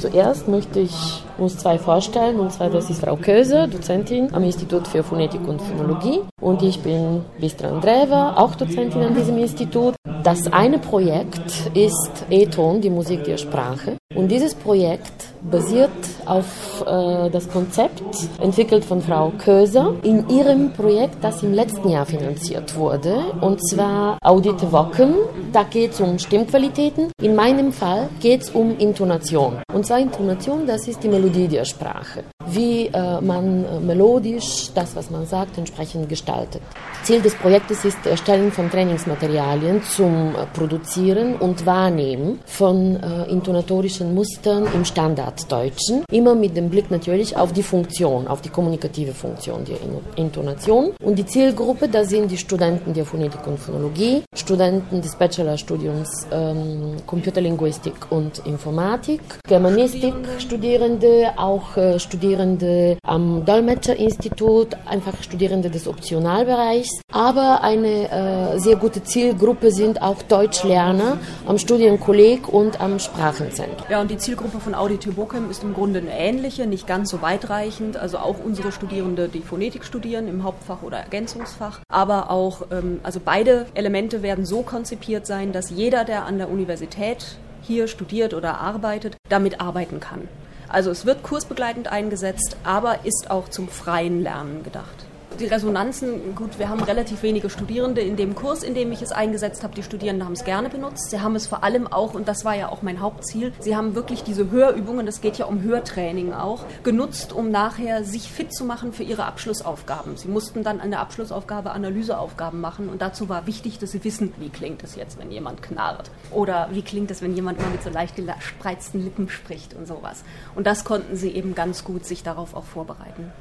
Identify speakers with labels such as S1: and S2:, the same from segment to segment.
S1: Zuerst möchte ich uns zwei vorstellen, und zwar das ist Frau Köse, Dozentin am Institut für Phonetik und Phonologie und ich bin Bistra Andreeva, auch Dozentin an diesem Institut. Das eine Projekt ist E-Ton, die Musik der Sprache. Und dieses Projekt basiert auf äh, das Konzept entwickelt von Frau Köser in ihrem Projekt, das im letzten Jahr finanziert wurde, und zwar Audite Wocken. Da geht es um Stimmqualitäten. In meinem Fall geht es um Intonation. Und zwar Intonation, das ist die Melodie der Sprache. Wie äh, man äh, melodisch das, was man sagt, entsprechend gestaltet. Ziel des Projektes ist Erstellen von Trainingsmaterialien zum äh, Produzieren und Wahrnehmen von äh, intonatorischen Mustern im Standarddeutschen. Immer mit dem Blick natürlich auf die Funktion, auf die kommunikative Funktion der Intonation. Und die Zielgruppe, da sind die Studenten der Phonetik und Phonologie, Studenten des Bachelorstudiums ähm, Computerlinguistik und Informatik, Germanistik, Studierende, auch äh, Studierende am Dolmetscherinstitut, einfach Studierende des Optionalbereichs. Aber eine äh, sehr gute Zielgruppe sind auch Deutschlerner am Studienkolleg und am Sprachenzentrum.
S2: Ja, und die Zielgruppe von Audite Bochum ist im Grunde eine ähnliche, nicht ganz so weitreichend. Also auch unsere Studierende, die Phonetik studieren im Hauptfach oder Ergänzungsfach. Aber auch, ähm, also beide Elemente werden so konzipiert sein, dass jeder, der an der Universität hier studiert oder arbeitet, damit arbeiten kann. Also es wird kursbegleitend eingesetzt, aber ist auch zum freien Lernen gedacht die Resonanzen, gut, wir haben relativ wenige Studierende in dem Kurs, in dem ich es eingesetzt habe. Die Studierenden haben es gerne benutzt. Sie haben es vor allem auch, und das war ja auch mein Hauptziel, sie haben wirklich diese Hörübungen, das geht ja um Hörtraining auch, genutzt, um nachher sich fit zu machen für ihre Abschlussaufgaben. Sie mussten dann an der Abschlussaufgabe Analyseaufgaben machen und dazu war wichtig, dass sie wissen, wie klingt es jetzt, wenn jemand knarrt. Oder wie klingt es, wenn jemand mal mit so leicht gespreizten Lippen spricht und sowas. Und das konnten sie eben ganz gut sich darauf auch vorbereiten.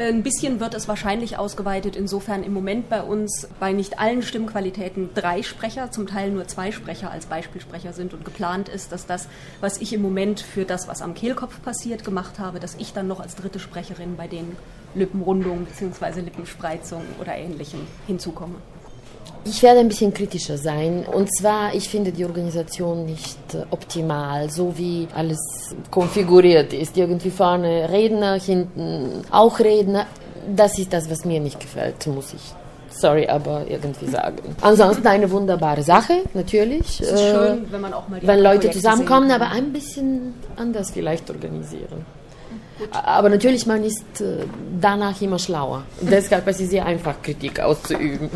S2: Ein bisschen wird es wahrscheinlich ausgeweitet, insofern im Moment bei uns bei nicht allen Stimmqualitäten drei Sprecher, zum Teil nur zwei Sprecher als Beispielsprecher sind und geplant ist, dass das, was ich im Moment für das, was am Kehlkopf passiert, gemacht habe, dass ich dann noch als dritte Sprecherin bei den Lippenrundungen bzw. Lippenspreizungen oder Ähnlichem hinzukomme.
S1: Ich werde ein bisschen kritischer sein. Und zwar, ich finde die Organisation nicht äh, optimal, so wie alles konfiguriert ist. Irgendwie vorne Redner, hinten auch Redner. Das ist das, was mir nicht gefällt, muss ich sorry, aber irgendwie sagen. Ansonsten eine wunderbare Sache, natürlich.
S2: Es ist äh, schön, wenn man auch mal die
S1: Wenn Leute Projekte zusammenkommen, aber ein bisschen anders vielleicht organisieren. Gut. Aber natürlich, man ist äh, danach immer schlauer. Deshalb ist es sehr einfach, Kritik auszuüben.